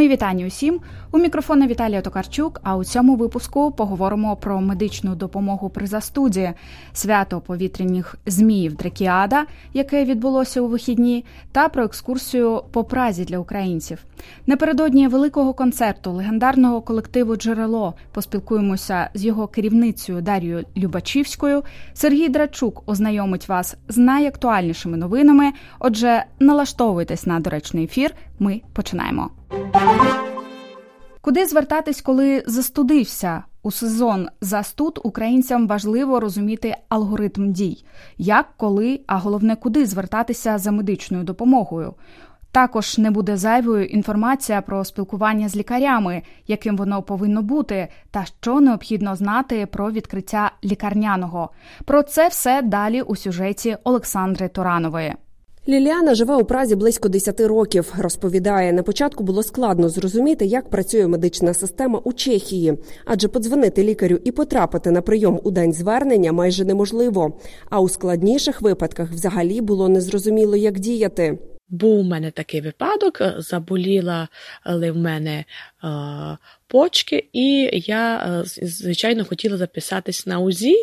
Мої вітання усім. У мікрофона Віталія Токарчук. А у цьому випуску поговоримо про медичну допомогу при застуді, свято повітряних зміїв Дракіада, яке відбулося у вихідні, та про екскурсію по празі для українців. Напередодні великого концерту легендарного колективу Джерело поспілкуємося з його керівницею Дар'єю Любачівською. Сергій Драчук ознайомить вас з найактуальнішими новинами. Отже, налаштовуйтесь на доречний ефір. Ми починаємо. Куди звертатись, коли застудився? У сезон застуд українцям важливо розуміти алгоритм дій, як, коли, а головне, куди звертатися за медичною допомогою. Також не буде зайвою інформація про спілкування з лікарями, яким воно повинно бути, та що необхідно знати про відкриття лікарняного. Про це все далі у сюжеті Олександри Туранової. Ліліана живе у Празі близько 10 років. Розповідає, на початку було складно зрозуміти, як працює медична система у Чехії, адже подзвонити лікарю і потрапити на прийом у день звернення майже неможливо. А у складніших випадках взагалі було незрозуміло, як діяти. Був у мене такий випадок, заболіла в мене е, почки, і я, е, звичайно, хотіла записатись на УЗІ.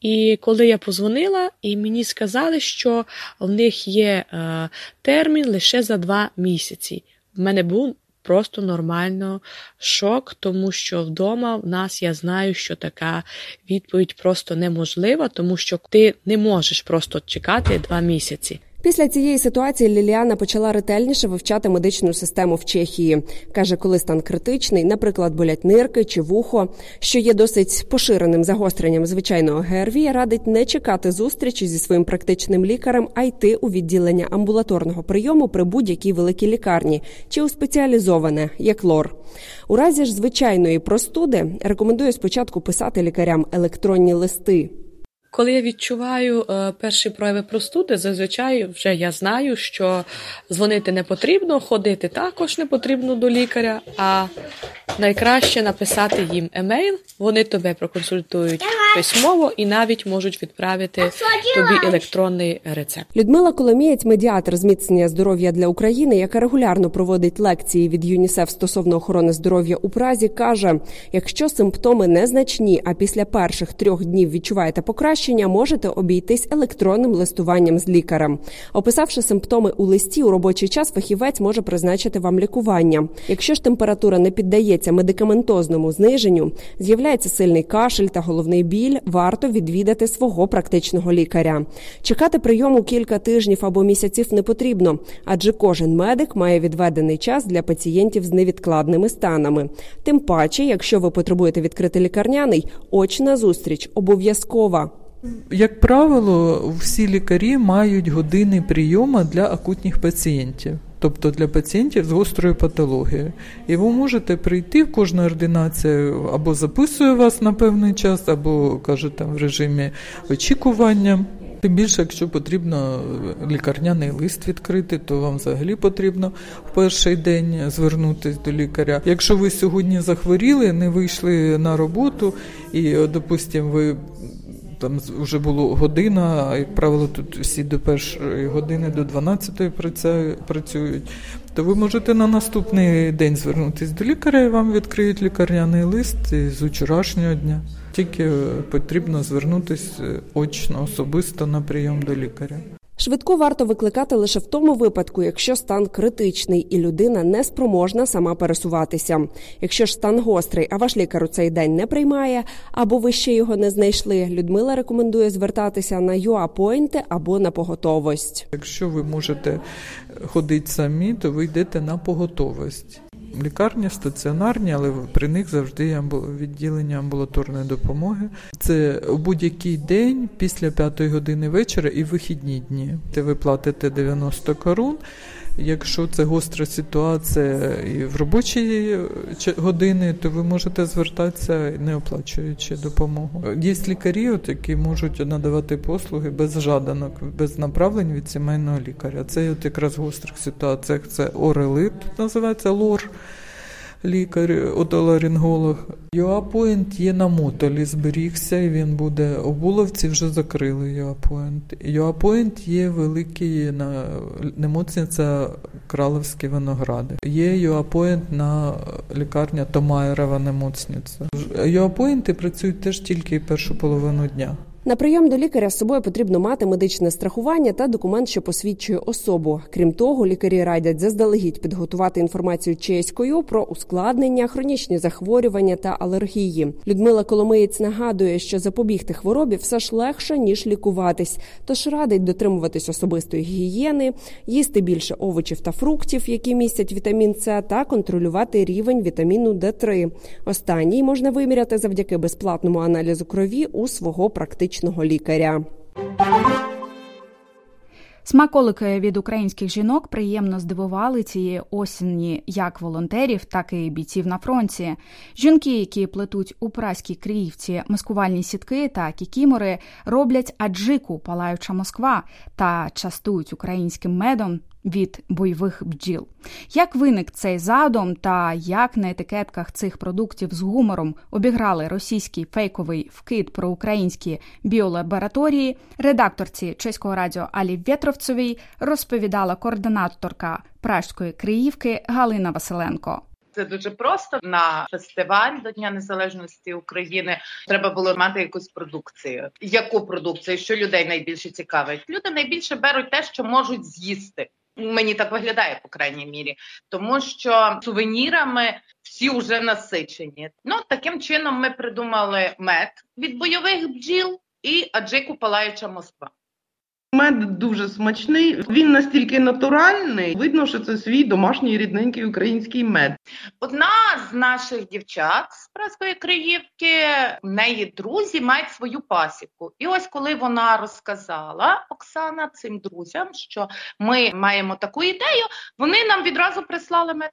І коли я позвонила, і мені сказали, що в них є е, термін лише за два місяці. В мене був просто нормально шок, тому що вдома в нас я знаю, що така відповідь просто неможлива, тому що ти не можеш просто чекати два місяці. Після цієї ситуації Ліліана почала ретельніше вивчати медичну систему в Чехії. каже, коли стан критичний, наприклад, болять нирки чи вухо, що є досить поширеним загостренням звичайного ГРВІ, радить не чекати зустрічі зі своїм практичним лікарем, а йти у відділення амбулаторного прийому при будь-якій великій лікарні чи у спеціалізоване, як лор. У разі ж звичайної простуди рекомендує спочатку писати лікарям електронні листи. Коли я відчуваю е, перші прояви простуди, зазвичай вже я знаю, що дзвонити не потрібно, ходити також не потрібно до лікаря, а найкраще написати їм емейл, вони тебе проконсультують письмово і навіть можуть відправити тобі електронний рецепт. Людмила Коломієць, медіатор зміцнення здоров'я для України, яка регулярно проводить лекції від ЮНІСЕФ стосовно охорони здоров'я у Празі, каже: якщо симптоми незначні, а після перших трьох днів відчуваєте покращення, можете обійтись електронним листуванням з лікарем. Описавши симптоми у листі, у робочий час фахівець може призначити вам лікування. Якщо ж температура не піддається медикаментозному зниженню, з'являється сильний кашель та головний біль, варто відвідати свого практичного лікаря. Чекати прийому кілька тижнів або місяців не потрібно, адже кожен медик має відведений час для пацієнтів з невідкладними станами. Тим паче, якщо ви потребуєте відкрити лікарняний, очна зустріч обов'язкова. Як правило, всі лікарі мають години прийому для акутних пацієнтів тобто для пацієнтів з гострою патологією. І ви можете прийти в кожну ординацію або записує вас на певний час, або каже там в режимі очікування. Тим більше, якщо потрібно лікарняний лист відкрити, то вам взагалі потрібно в перший день звернутися до лікаря. Якщо ви сьогодні захворіли, не вийшли на роботу, і, допустимо, ви там вже було година, а як правило, тут всі до першої години, до 12 працюють. То ви можете на наступний день звернутися до лікаря і вам відкриють лікарняний лист з вчорашнього дня. Тільки потрібно звернутися очно особисто на прийом до лікаря. Швидку варто викликати лише в тому випадку, якщо стан критичний і людина не спроможна сама пересуватися. Якщо ж стан гострий, а ваш лікар у цей день не приймає або ви ще його не знайшли, Людмила рекомендує звертатися на ЮАПойнти або на поготовость. Якщо ви можете ходити самі, то ви йдете на поготовість. Лікарні стаціонарні, але при них завжди є відділення амбулаторної допомоги. Це у будь-який день після п'ятої години вечора і вихідні дні. Ти Ви платите 90 корун. Якщо це гостра ситуація і в робочі години, то ви можете звертатися, не оплачуючи допомогу. Є лікарі, от, які можуть надавати послуги без жаданок, без направлень від сімейного лікаря. Це от якраз в гострих ситуаціях це орелит, називається лор. Лікар, отоларинголог. UA Point є на Мотолі, зберігся і він буде. У Буловці вже закрили UA Point. UA Point є великий на nemocnice Královské Vinohrady. Є UA Point на лікарня Thomayerova nemocnice. UA Point и працюють теж тільки першу половину дня. На прийом до лікаря з собою потрібно мати медичне страхування та документ, що посвідчує особу. Крім того, лікарі радять заздалегідь підготувати інформацію чеською про ускладнення, хронічні захворювання та алергії. Людмила Коломиєць нагадує, що запобігти хворобі все ж легше ніж лікуватись, тож радить дотримуватись особистої гігієни, їсти більше овочів та фруктів, які містять вітамін С, та контролювати рівень вітаміну Д3. Останній можна виміряти завдяки безплатному аналізу крові у свого практичного практичного лікаря. Смаколики від українських жінок приємно здивували цієї осені як волонтерів, так і бійців на фронті. Жінки, які плетуть у праській Криївці маскувальні сітки та кікімори, роблять аджику палаюча Москва та частують українським медом від бойових бджіл. Як виник цей задум, та як на етикетках цих продуктів з гумором обіграли російський фейковий вкид про українські біолабораторії, редакторці чеського радіо Алі Вєтровцевій розповідала координаторка Пражської Криївки Галина Василенко. Це дуже просто на фестиваль до Дня Незалежності України. Треба було мати якусь продукцію. Яку продукцію? Що людей найбільше цікавить? Люди найбільше беруть те, що можуть з'їсти. Мені так виглядає, по крайній мірі, тому що сувенірами всі вже насичені. Ну таким чином ми придумали мед від бойових бджіл і аджику палаюча Москва. Мед дуже смачний, він настільки натуральний. Видно, що це свій домашній рідненький український мед. Одна з наших дівчат з Праської Криївки, в неї друзі мають свою пасіку. І ось коли вона розказала Оксана цим друзям, що ми маємо таку ідею, вони нам відразу прислали мед.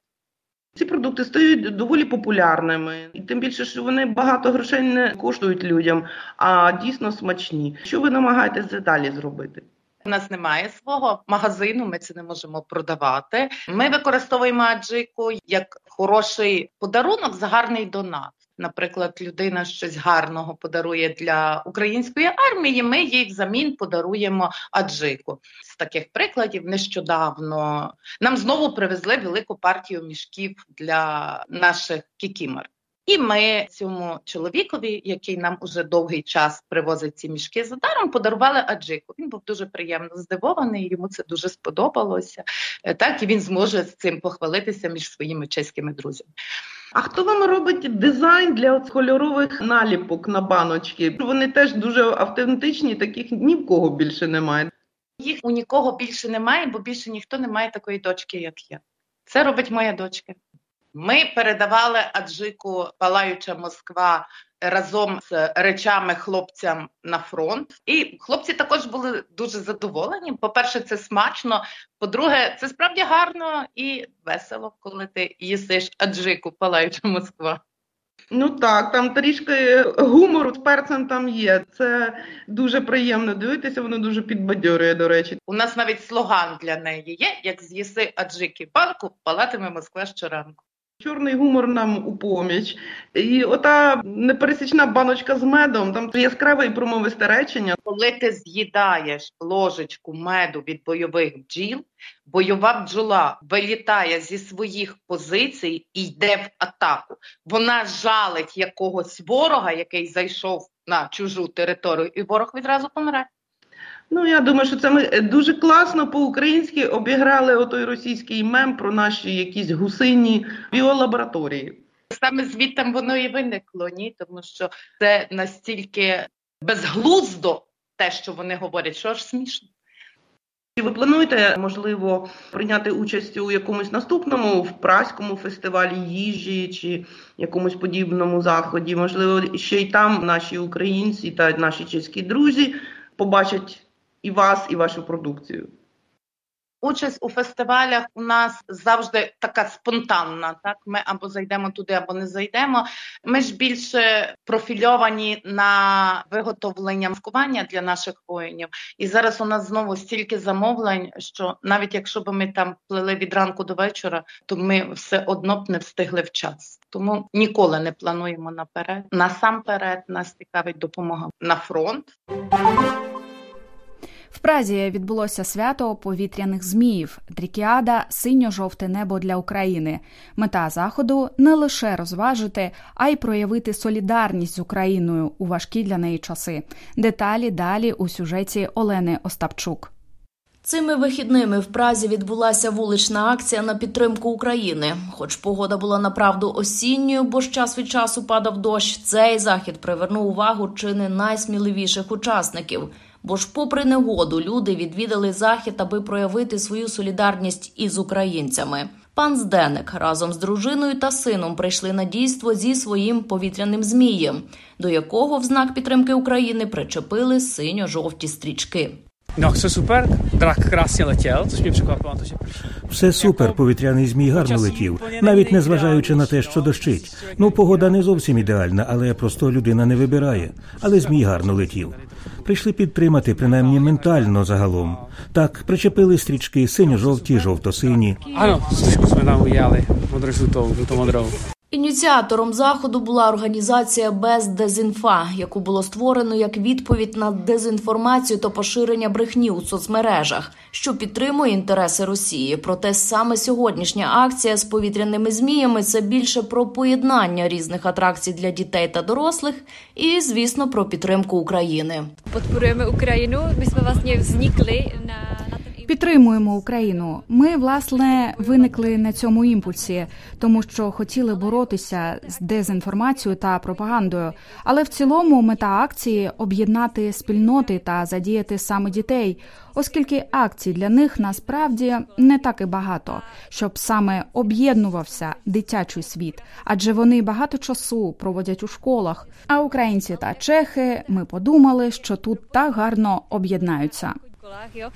Ці продукти стають доволі популярними, і тим більше, що вони багато грошей не коштують людям, а дійсно смачні. Що ви намагаєтеся далі зробити? У нас немає свого магазину, ми це не можемо продавати. Ми використовуємо аджику як хороший подарунок за гарний донат. Наприклад, людина щось гарного подарує для української армії. Ми їй взамін подаруємо аджику. З таких прикладів нещодавно нам знову привезли велику партію мішків для наших кікімер. І ми цьому чоловікові, який нам уже довгий час привозить ці мішки за даром, подарували аджику. Він був дуже приємно здивований. Йому це дуже сподобалося. Е, так і він зможе з цим похвалитися між своїми чеськими друзями. А хто вам робить дизайн для кольорових наліпок на баночки? Вони теж дуже автентичні, таких ні в кого більше немає. Їх у нікого більше немає, бо більше ніхто не має такої дочки, як я. Це робить моя дочка. Ми передавали аджику Палаюча Москва разом з речами хлопцям на фронт, і хлопці також були дуже задоволені. По-перше, це смачно. По-друге, це справді гарно і весело, коли ти їсиш аджику Палаюча Москва. Ну так, там трішки гумору з перцем там є. Це дуже приємно дивитися, воно дуже підбадьорює, до речі. У нас навіть слоган для неї є: як з'їси аджики палку, палатиме Москва щоранку. Чорний гумор нам у поміч. І ота непересічна баночка з медом, там яскраве і промовисте речення. Коли ти з'їдаєш ложечку меду від бойових бджіл, бойова бджола вилітає зі своїх позицій і йде в атаку. Вона жалить якогось ворога, який зайшов на чужу територію, і ворог відразу помирає. Ну, я думаю, що це ми е, дуже класно по-українськи обіграли отой російський мем про наші якісь гусині біолабораторії. Саме звідти воно і виникло, ні, тому що це настільки безглуздо те, що вони говорять, що аж смішно. Чи ви плануєте, можливо, прийняти участь у якомусь наступному в праському фестивалі їжі чи якомусь подібному заході? Можливо, ще й там наші українці та наші чеські друзі побачать і вас, і вашу продукцію. участь у фестивалях у нас завжди така спонтанна. Так, ми або зайдемо туди, або не зайдемо. Ми ж більше профільовані на виготовлення маскування для наших воїнів. І зараз у нас знову стільки замовлень, що навіть якщо б ми там плели від ранку до вечора, то ми все одно б не встигли в час. Тому ніколи не плануємо наперед. Насамперед нас цікавить допомога на фронт. В Празі відбулося свято повітряних зміїв Дрікіада синьо-жовте небо для України. Мета заходу не лише розважити, а й проявити солідарність з Україною у важкі для неї часи. Деталі далі у сюжеті Олени Остапчук. Цими вихідними в Празі відбулася вулична акція на підтримку України. Хоч погода була направду осінньою, бо ж час від часу падав дощ. Цей захід привернув увагу чи не найсміливіших учасників. Бо ж, попри негоду, люди відвідали захід, аби проявити свою солідарність із українцями. Пан Зденек разом з дружиною та сином прийшли на дійство зі своїм повітряним змієм, до якого в знак підтримки України причепили синьо-жовті стрічки. No, все супер. Все супер, повітряний змій гарно летів, навіть не зважаючи на те, що дощить. Ну, погода не зовсім ідеальна, але просто людина не вибирає. Але змій гарно летів. Прийшли підтримати, принаймні ментально загалом. Так, причепили стрічки синьо-жовті, жовто-сині. Ano, trošku jsme tam udělali modro-žlutou, žluto-modrou. Ініціатором заходу була організація без дезінфа, яку було створено як відповідь на дезінформацію та поширення брехні у соцмережах, що підтримує інтереси Росії. Проте саме сьогоднішня акція з повітряними зміями це більше про поєднання різних атракцій для дітей та дорослих, і звісно про підтримку України. My jsme vlastně vznikli na, na ten Підтримуємо Україну. Ми власне виникли на цьому імпульсі, тому що хотіли боротися з дезінформацією та пропагандою. Але в цілому мета акції об'єднати спільноти та задіяти саме дітей, оскільки акцій для них насправді не так і багато, щоб саме об'єднувався дитячий світ, адже вони багато часу проводять у школах. А українці та чехи ми подумали, що тут так гарно об'єднаються. Školách, jo.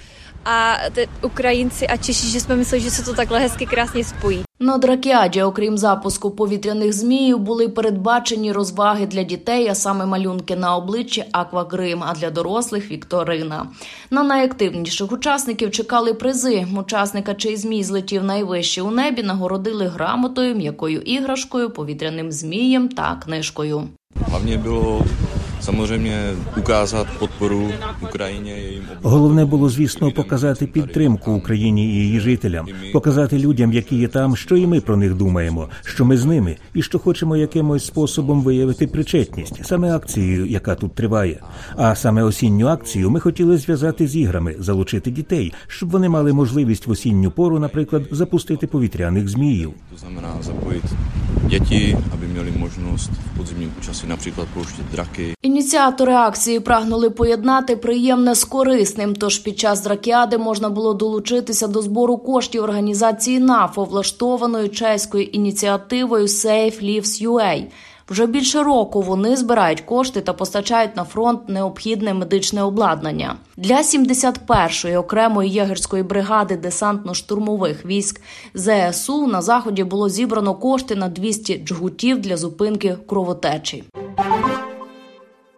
A te Ukrajinci a Češi, že jsme mysleli, že se to takhle hezky krásně spojí. На Дракіаді, окрім запуску повітряних зміїв, були передбачені розваги для дітей, а саме малюнки на обличчі Аквагрим, а для дорослих Вікторина. На найактивніших учасників чекали призи. Учасника, чий змій злетів найвище у небі, нагородили грамотою, м'якою іграшкою, повітряним змієм та книжкою. Hlavně bylo samozřejmě ukázat podporu obyvatelům. Головне було, звісно, показати підтримку Україні і її жителям, показати людям, які є там, що і ми про них думаємо, що ми з ними, і що хочемо якимось способом виявити причетність, саме акцією, яка тут триває. А саме осінню акцію ми хотіли зв'язати з іграми, залучити дітей, щоб вони мали можливість в осінню пору, наприклад, запустити повітряних зміїв. Zapojit děti, aby měli možnost v podzimním počasí například pouštět draky. Ініціатори акції прагнули поєднати приємне з корисним. Тож під час дракіади можна було долучитися до збору коштів організації НАФО, влаштованої чеською ініціативою Safe Lives UA. Вже більше року вони збирають кошти та постачають на фронт необхідне медичне обладнання для 71-ї окремої єгерської бригади десантно-штурмових військ ЗСУ. На заході було зібрано кошти на 200 джгутів для зупинки кровотечі.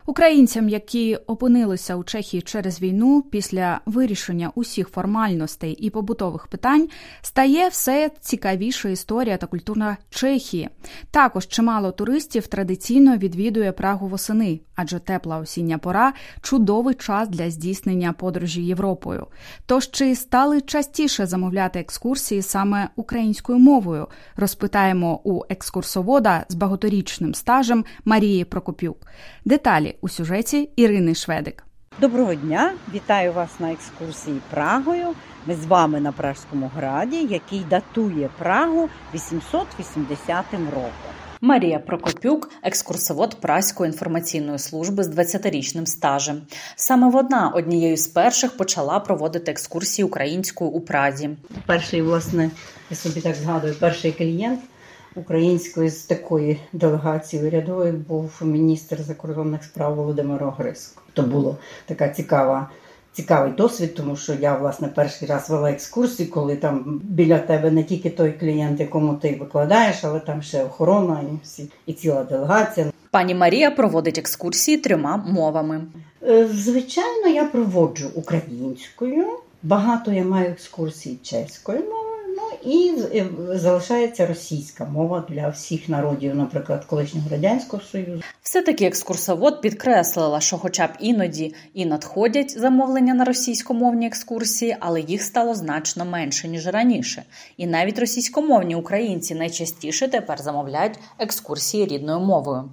Українцям, які опинилися у Чехії через війну, після вирішення усіх формальностей і побутових питань стає все цікавіша історія та культура Чехії. Також чимало туристів традиційно відвідує Прагу восени, адже тепла осіння пора чудовий час для здійснення подорожі Європою. Тож чи стали частіше замовляти екскурсії саме українською мовою? Розпитаємо у екскурсовода з багаторічним стажем Марії Прокопюк. Деталі у сюжеті Ірини Шведик. Доброго дня! Вітаю вас на екскурсії Прагою. Ми з вами на Пражському граді, який датує Прагу 880 роком. Марія Прокопюк, екскурсовод Праської інформаційної служби з 20-річним стажем. Саме вона однією з перших почала проводити екскурсії українською у Празі. Перший, власне, я собі так згадую, перший клієнт української з такої делегації урядової був міністр закордонних справ Володимир Огриско. То була така цікава цікавий досвід, тому що я власне перший раз вела екскурсії, коли там біля тебе не тільки той клієнт, якому ти викладаєш, але там ще охорона і всі і ціла делегація. Пані Марія проводить екскурсії трьома мовами. Е, звичайно, я проводжу українською. Багато я маю екскурсій чеською мовою. І е, залишається російська мова для всіх народів, наприклад, колишнього радянського союзу. Все таки екскурсовод підкреслила, що, хоча б іноді і надходять замовлення на російськомовні екскурсії, але їх стало значно менше ніж раніше. І навіть російськомовні українці найчастіше тепер замовляють екскурсії рідною мовою.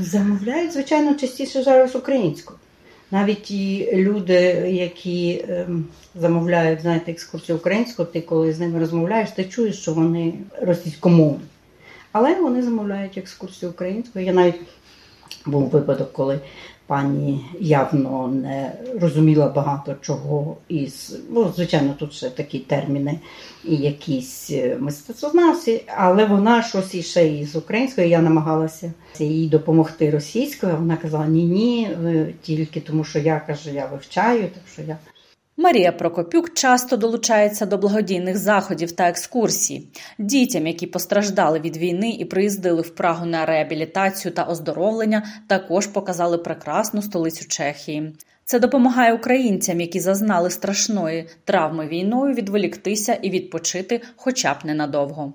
Замовляють, звичайно, частіше зараз українською. Навіть ті люди, які ем, замовляють, знаєте, екскурсію українською, ти коли з ними розмовляєш, ти чуєш, що вони російськомовні. Але вони замовляють екскурсію українською. Я навіть був випадок, коли пані явно не розуміла багато чого із, ну, звичайно, тут ще такі терміни і якісь е, мистецтвознавці, але вона щось іще із українською. Я намагалася їй допомогти російською. Вона казала: Ні, ні, тільки тому, що я кажу, я вивчаю, так що я. Марія Прокопюк часто долучається до благодійних заходів та екскурсій. Дітям, які постраждали від війни і приїздили в Прагу на реабілітацію та оздоровлення, також показали прекрасну столицю Чехії. Це допомагає українцям, які зазнали страшної травми війною, відволіктися і відпочити, хоча б ненадовго.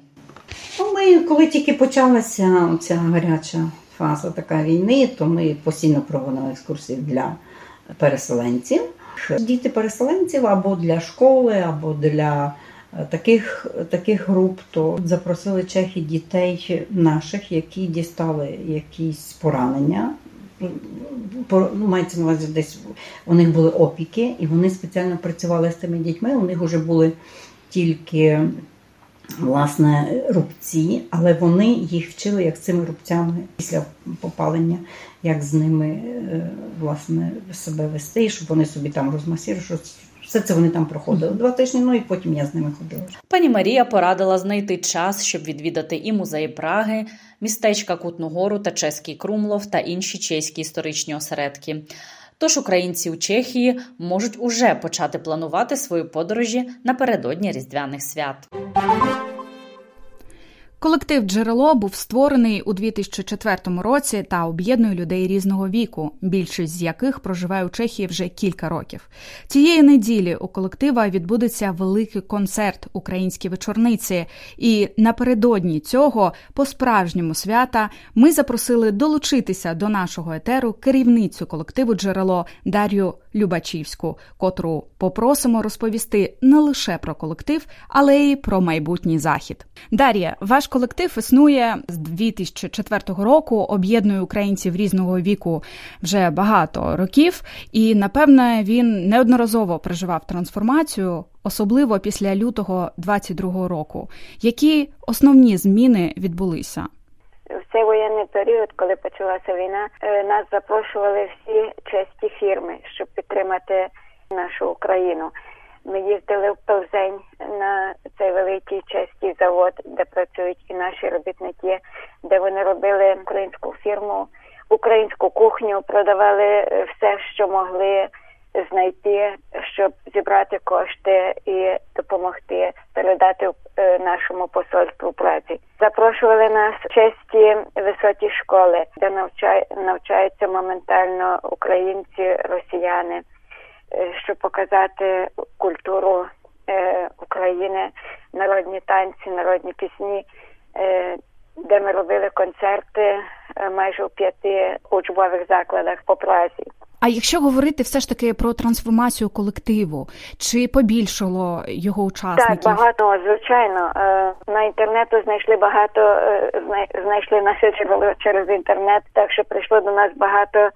Ну, ми, коли тільки почалася ця гаряча фаза така війни, то ми постійно проводили екскурсії для переселенців. Діти переселенців або для школи, або для е, таких таких груп, то запросили чехи дітей наших, які дістали якісь поранення. Ну, мається на увазі, десь у них були опіки, і вони спеціально працювали з тими дітьми. У них вже були тільки власне рубці, але вони їх вчили, як цими рубцями після попалення, як з ними е, власне себе вести, щоб вони собі там розмасірували. Все це вони там проходили два тижні. Ну і потім я з ними ходила. Пані Марія порадила знайти час, щоб відвідати і музеї Праги, містечка Кутну Гору та Чеський Крумлов та інші чеські історичні осередки. Тож українці у Чехії можуть уже почати планувати свої подорожі напередодні різдвяних свят. Колектив Джерело був створений у 2004 році та об'єднує людей різного віку, більшість з яких проживає у Чехії вже кілька років. Цієї неділі у колектива відбудеться великий концерт українські вечорниці, і напередодні цього, по справжньому свята, ми запросили долучитися до нашого етеру керівницю колективу Джерело Дар'ю Любачівську, котру попросимо розповісти не лише про колектив, але й про майбутній захід. Дар'я, ваш колектив існує з 2004 року, об'єднує українців різного віку вже багато років, і напевне він неодноразово переживав трансформацію, особливо після лютого 22 року. Які основні зміни відбулися? В цей воєнний період, коли почалася війна, е, нас запрошували всі чеські фірми, щоб підтримати нашу Україну. Ми їздили в Пелзень на цей великий чеський завод, де працюють і наші робітники, де вони робили українську фірму, українську кухню, продавали е, все, що могли знайти, щоб зібрати кошти і допомогти передати е, нашому посольству праці. Запрошували нас в чеські високі школи, де навчаються моментально українці, росіяни. Е, щоб показати культуру е, України, народні танці, народні пісні, де ми робили концерти майже у п'яти учбових закладах по Празі. А якщо говорити все ж таки про трансформацію колективу, чи побільшало його учасників? Так, багато звичайно на інтернету знайшли багато, знайшли наше через інтернет. Так що прийшло до нас багато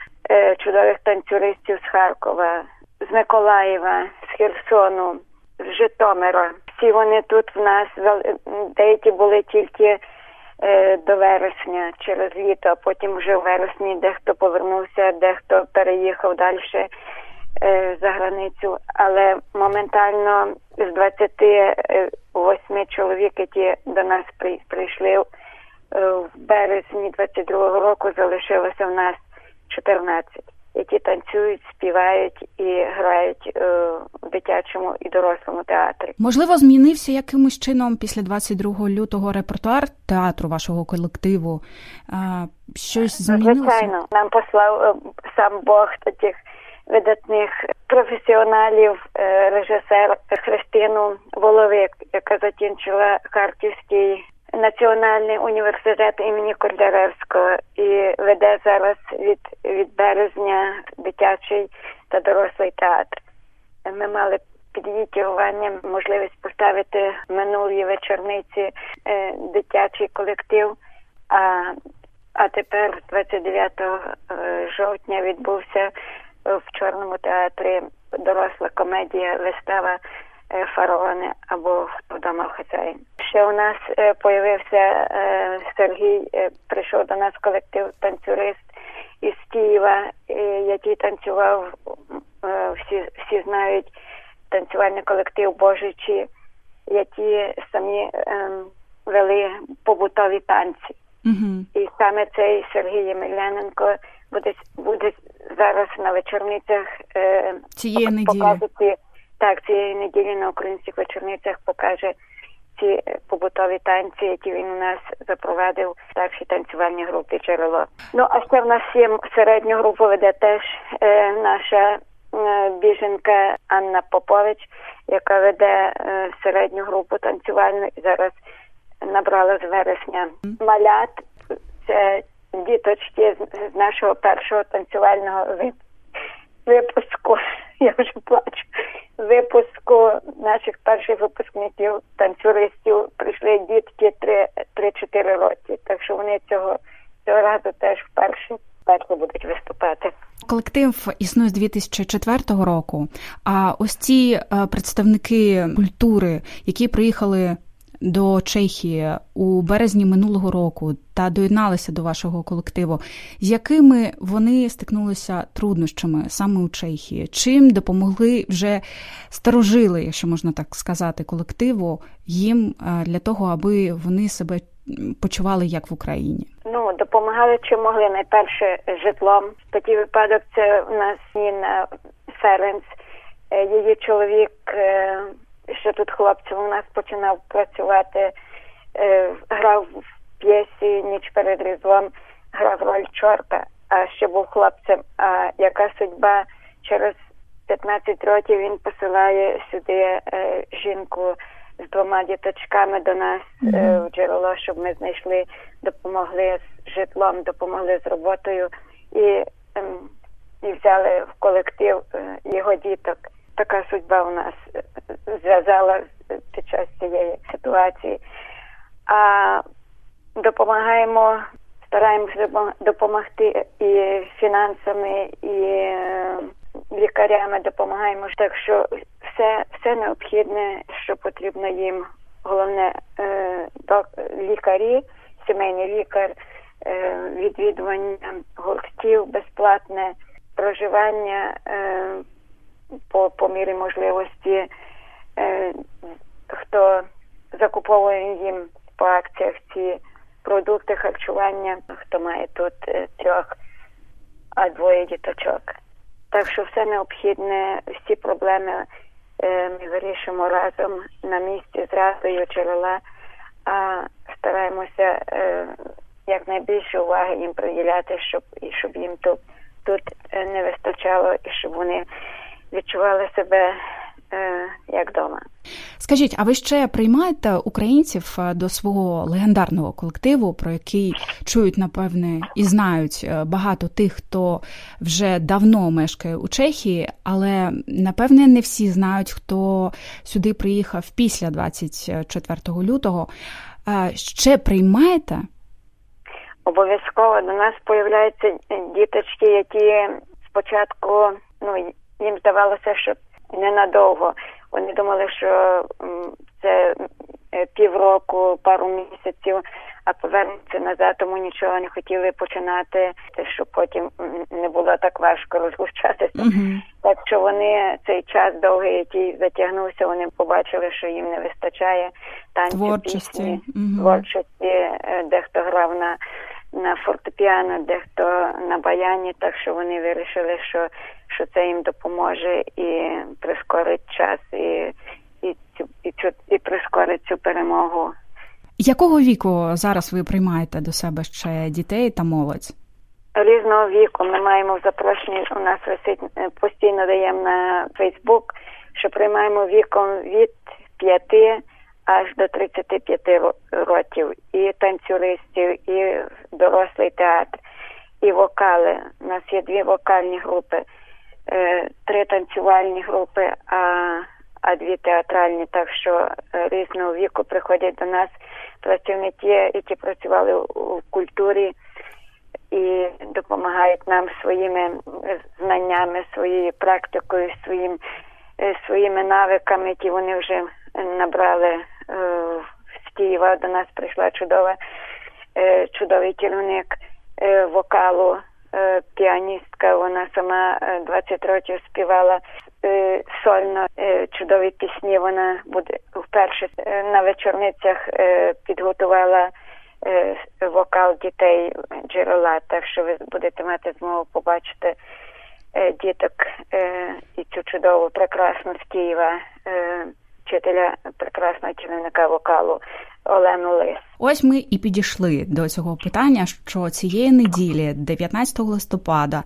чудових танцюристів з Харкова з Миколаєва, з Херсону, з Житомира. Всі вони тут в нас деякі були тільки е, до вересня через літо, а потім вже в вересні дехто повернувся, дехто переїхав далі е, за границю. Але моментально з 28 чоловік, які до нас прийшли е, в березні 22-го року, залишилося в нас 14. Які танцюють, співають і грають е, в дитячому і дорослому театрі. Можливо, змінився якимось чином після 22 лютого репертуар театру вашого колективу. Щось змінилося? Звичайно, нам послав е, сам Бог таких видатних професіоналів, е, режисер Христину Воловик, яка закінчила Харківський національний університет імені Котляревського і веде зараз від, від березня дитячий та дорослий театр. Ми мали під її керуванням можливість поставити минулі вечорниці е, дитячий колектив. А а тепер, 29 е, жовтня, відбувся в Чорному театрі доросла комедія вистава Фараони або вдома в хазяїн. Ще у нас е, появився е, Сергій, прийшов до нас колектив танцюрист із Києва, який танцював. Всі всі знають танцювальний колектив Божичі, які самі ем, вели побутові танці. Угу. І саме цей Сергій Ємельяненко буде буде зараз на вечорницях е, цієї неділі. Показувати, так, цієї неділі на українських вечорницях покаже ці побутові танці, які він у нас запровадив в старшій танцювальній групі джерело. Ну а ще в нас є середню групу веде теж е, наша е, біженка Анна Попович, яка веде е, середню групу танцювальну і зараз набрала з вересня малят. Це діточки з нашого першого танцювального випуску. Я вже плачу. Випуску наших перших випускників, танцюристів прийшли дітки 3-4 роки. Так що вони цього цього разу теж вперше вперше будуть виступати. Колектив існує з 2004 року. А ось ці е, представники культури, які приїхали до Чехії у березні минулого року та доєдналися до вашого колективу. З якими вони стикнулися труднощами саме у Чехії? Чим допомогли вже старожили, якщо можна так сказати, колективу їм е, для того, аби вони себе почували як в Україні? Ну допомагали чи могли найперше житлом. Такий випадок це у нас Ніна Ференц, е, її чоловік. Е, що тут хлопців у нас починав працювати, е, грав в п'єсі ніч перед різдвом, грав роль чорта, а ще був хлопцем. А яка судьба? Через 15 років він посилає сюди е, жінку з двома діточками до нас е, в джерело, щоб ми знайшли, допомогли з житлом, допомогли з роботою. І, е, і взяли в колектив е, його діток така судьба у нас е, зв'язала під час цієї ситуації. А допомагаємо, стараємося допомогти і фінансами, і е, лікарями допомагаємо. Так що все все необхідне, що потрібно їм. Головне е, лікарі, сімейний лікар, відвідування гуртів безплатне проживання по по мірі можливості, е, хто закуповує їм по акціях ці продукти харчування, хто має тут трьох, а двоє діточок. Так що все необхідне, всі проблеми е, ми вирішимо разом на місці з радою джерела, а стараємося е, якнайбільше уваги їм приділяти, щоб і щоб їм тут тут не вистачало, і щоб вони відчували себе е, як вдома. Скажіть, а ви ще приймаєте українців е, до свого легендарного колективу, про який чують, напевне, і знають е, багато тих, хто вже давно мешкає у Чехії, але напевне не всі знають, хто сюди приїхав після 24 лютого. Ще приймаєте? Обов'язково до нас появляються діточки, які спочатку ну їм здавалося, що ненадовго. Вони думали, що це е, півроку, пару місяців, а повернуться назад, тому нічого не хотіли починати, щоб потім не було так важко розлучатися. Uh-huh. Так що вони цей час довгий, який затягнувся, вони побачили, що їм не вистачає танцю, творчості, пісні, uh-huh. творчості, е, дехто грав на на фортепіано, дехто на баяні, так що вони вирішили, що що це їм допоможе і прискорить час, і і, цю, і, цю, і прискорить цю перемогу. Якого віку зараз ви приймаєте до себе ще дітей та молодь? Різного віку ми маємо в запрошенні, у нас висить е, постійно даємо на Фейсбук, що приймаємо віком від 5 аж до 35 років, і танцюристів, і дорослий театр, і вокали. У нас є дві вокальні групи, три танцювальні групи, а а дві театральні. Так що е, різного віку приходять до нас працівники, які працювали у культурі і допомагають нам своїми знаннями, своєю практикою, своїм, е, своїми навиками, які вони вже набрали з Києва. До нас прийшла чудова, е, чудовий керівник е, вокалу, піаністка. Вона сама 20 років співала сольно чудові пісні. Вона буде вперше на вечорницях підготувала. Вокал дітей джерела, так що ви будете мати змогу побачити діток і цю чудову прекрасну з Києва вчителя прекрасного керівника вокалу Олену Лис. Ось ми і підійшли до цього питання, що цієї неділі, 19 листопада,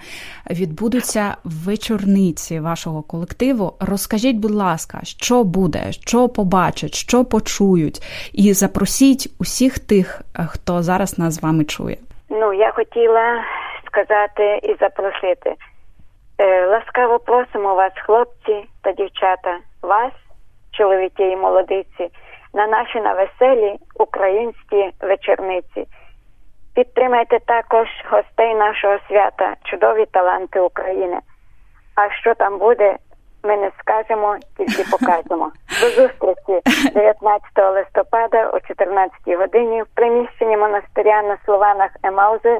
відбудуться вечорниці вашого колективу. Розкажіть, будь ласка, що буде, що побачать, що почують, і запросіть усіх тих, хто зараз нас з вами чує. Ну я хотіла сказати і запросити. Е, ласкаво просимо вас, хлопці та дівчата, вас чоловіки і молодиці, на наші навеселі українські вечорниці. Підтримайте також гостей нашого свята, чудові таланти України. А що там буде, ми не скажемо, тільки покажемо. До зустрічі 19 листопада о 14 годині в приміщенні монастиря на Слованах Емаузи,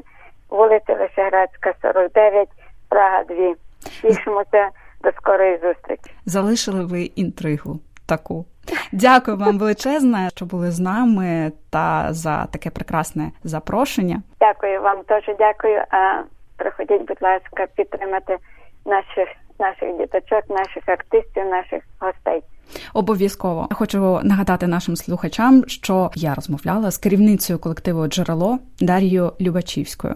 вулиця Вишеградська, 49, Прага 2. Тішимося до скорої зустрічі. Залишили ви інтригу таку. Дякую вам величезне, що були з нами та за таке прекрасне запрошення. Дякую вам теж дякую. А приходіть, будь ласка, підтримати наших наших діточок, наших артистів, наших гостей. Обов'язково хочу нагадати нашим слухачам, що я розмовляла з керівницею колективу Джерело Дар'єю Любачівською.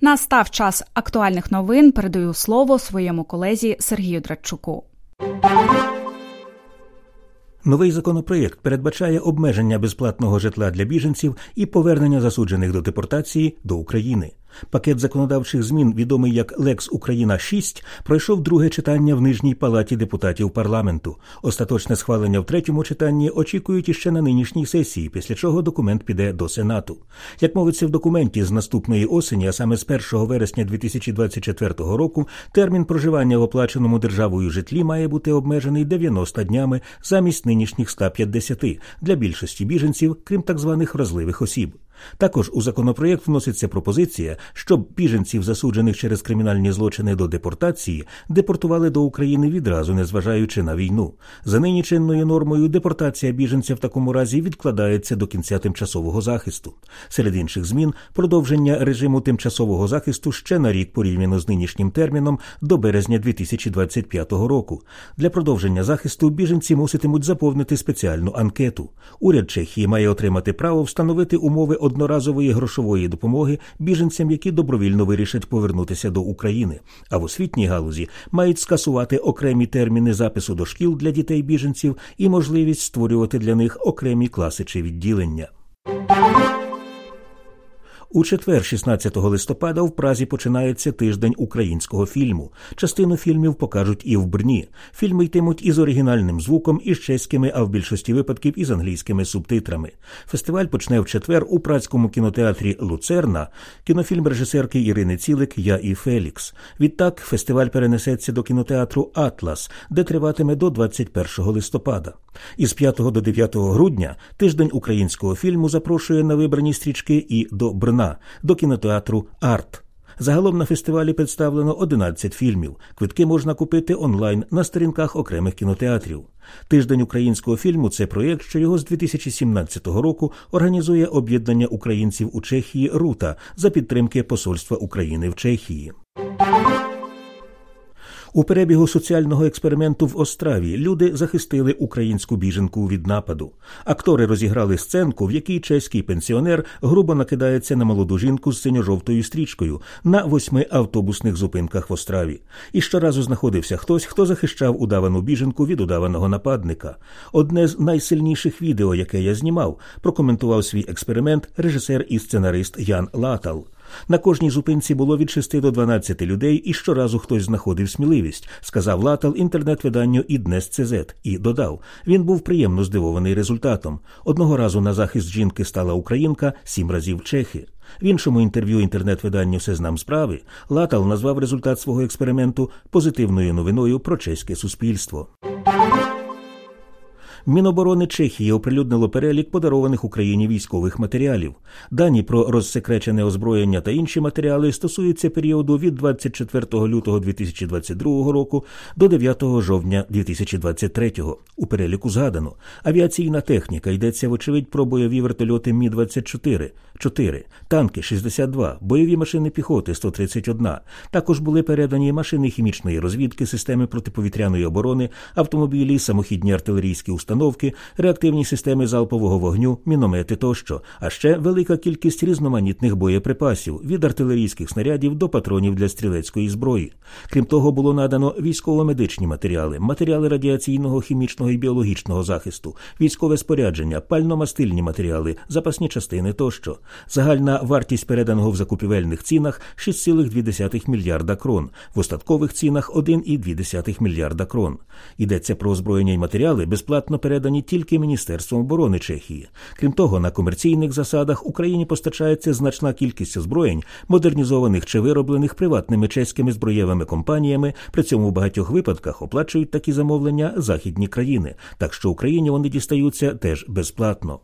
Настав час актуальних новин. Передаю слово своєму колезі Сергію Драдчуку. Новий законопроєкт передбачає обмеження безплатного житла для біженців і повернення засуджених до депортації до України. Пакет законодавчих змін, відомий як Лекс Україна 6 пройшов друге читання в нижній палаті депутатів парламенту. Остаточне схвалення в третьому читанні очікують іще на нинішній сесії, після чого документ піде до Сенату. Як мовиться в документі з наступної осені, а саме з 1 вересня 2024 року, термін проживання в оплаченому державою житлі має бути обмежений 90 днями замість нинішніх 150 для більшості біженців, крім так званих вразливих осіб. Також у законопроєкт вноситься пропозиція, щоб біженців, засуджених через кримінальні злочини до депортації, депортували до України відразу, незважаючи на війну. За нині чинною нормою депортація біженця в такому разі відкладається до кінця тимчасового захисту. Серед інших змін продовження режиму тимчасового захисту ще на рік порівняно з нинішнім терміном до березня 2025 року. Для продовження захисту біженці муситимуть заповнити спеціальну анкету. Уряд Чехії має отримати право встановити умови одноразової грошової допомоги біженцям, які добровільно вирішать повернутися до України. А в освітній галузі мають скасувати окремі терміни запису до шкіл для дітей біженців і можливість створювати для них окремі класи чи відділення. У четвер, 16 листопада, в Празі починається тиждень українського фільму. Частину фільмів покажуть і в Брні. Фільми йтимуть із оригінальним звуком, із чеськими, а в більшості випадків із англійськими субтитрами. Фестиваль почне в четвер у празькому кінотеатрі Луцерна. Кінофільм режисерки Ірини Цілик Я і Фелікс. Відтак фестиваль перенесеться до кінотеатру Атлас, де триватиме до 21 листопада. Із 5 до 9 грудня тиждень українського фільму запрошує на вибрані стрічки і до Брна до кінотеатру Арт. Загалом на фестивалі представлено 11 фільмів. Квитки можна купити онлайн на сторінках окремих кінотеатрів. Тиждень українського фільму це проєкт, що його з 2017 року організує об'єднання українців у Чехії Рута за підтримки Посольства України в Чехії. У перебігу соціального експерименту в Остраві люди захистили українську біженку від нападу. Актори розіграли сценку, в якій чеський пенсіонер грубо накидається на молоду жінку з синьо-жовтою стрічкою на восьми автобусних зупинках в Остраві. І щоразу знаходився хтось, хто захищав удавану біженку від удаваного нападника. Одне з найсильніших відео, яке я знімав, прокоментував свій експеримент режисер і сценарист Ян Латал. На кожній зупинці було від 6 до 12 людей, і щоразу хтось знаходив сміливість, сказав Латал інтернет-виданню «Іднес ЦЗ» і додав. Він був приємно здивований результатом. Одного разу на захист жінки стала українка, сім разів чехи. В іншому інтерв'ю інтернет-виданню «Все знам справи Латал назвав результат свого експерименту позитивною новиною про чеське суспільство. Міноборони Чехії оприлюднило перелік подарованих Україні військових матеріалів. Дані про розсекречене озброєння та інші матеріали стосуються періоду від 24 лютого 2022 року до 9 жовтня 2023. У переліку згадано авіаційна техніка йдеться вочевидь про бойові вертольоти Мі 24 4, танки 62, бойові машини піхоти 131. Також були передані машини хімічної розвідки, системи протиповітряної оборони, автомобілі, самохідні артилерійські установки, реактивні системи залпового вогню, міномети тощо, а ще велика кількість різноманітних боєприпасів від артилерійських снарядів до патронів для стрілецької зброї. Крім того, було надано військово-медичні матеріали, матеріали радіаційного, хімічного і біологічного захисту, військове спорядження, пально-мастильні матеріали, запасні частини тощо. Загальна вартість переданого в закупівельних цінах 6,2 мільярда крон, в остаткових цінах 1,2 мільярда крон. Йдеться про озброєння й матеріали, безплатно передані тільки Міністерством оборони Чехії. Крім того, на комерційних засадах Україні постачається значна кількість озброєнь, модернізованих чи вироблених приватними чеськими зброєвими компаніями. При цьому в багатьох випадках оплачують такі замовлення західні країни, так що Україні вони дістаються теж безплатно.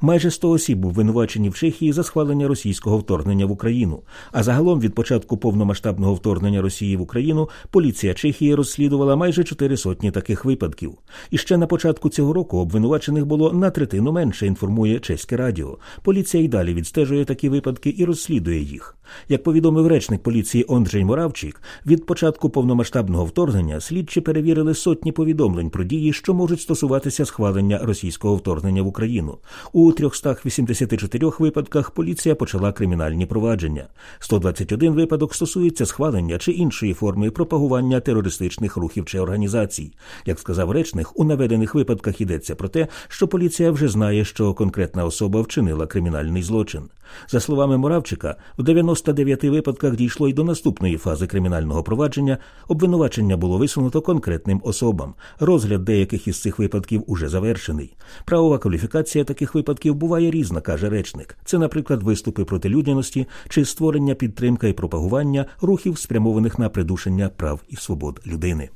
Майже 100 осіб обвинувачені в Чехії за схвалення російського вторгнення в Україну. А загалом від початку повномасштабного вторгнення Росії в Україну поліція Чехії розслідувала майже чотири сотні таких випадків. І ще на початку цього року обвинувачених було на третину менше. Інформує чеське радіо. Поліція й далі відстежує такі випадки і розслідує їх. Як повідомив речник поліції Ондрей Моравчик, від початку повномасштабного вторгнення слідчі перевірили сотні повідомлень про дії, що можуть стосуватися схвалення російського вторгнення в Україну. У 384 випадках поліція почала кримінальні провадження. 121 випадок стосується схвалення чи іншої форми пропагування терористичних рухів чи організацій. Як сказав речник, у наведених випадках йдеться про те, що поліція вже знає, що конкретна особа вчинила кримінальний злочин. За словами Моравчика, в 99 випадках дійшло й до наступної фази кримінального провадження. Обвинувачення було висунуто конкретним особам. Розгляд деяких із цих випадків уже завершений. Правова кваліфікація таких випадків буває різна, каже речник. Це, наприклад, виступи проти людяності чи створення підтримка і пропагування рухів, спрямованих на придушення прав і свобод людини.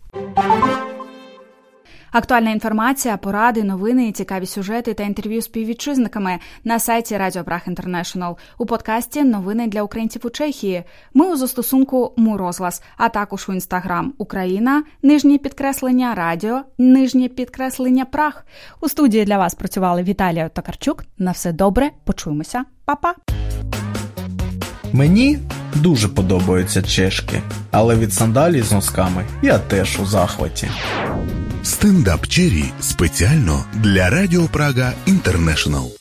Актуальна інформація, поради, новини, цікаві сюжети та інтерв'ю з співвітчизниками на сайті Радіо Брах Інтернешнл у подкасті Новини для українців у Чехії. Ми у застосунку Мурозглас, а також у інстаграм Україна, нижнє підкреслення Радіо, нижнє підкреслення Прах. У студії для вас працювали Віталія Токарчук. На все добре, почуємося, Па-па! Мені дуже подобаються чешки, але від сандалій з носками я теж у захваті. Стендап Чері спеціально для Радіо Прага Інтернешнл.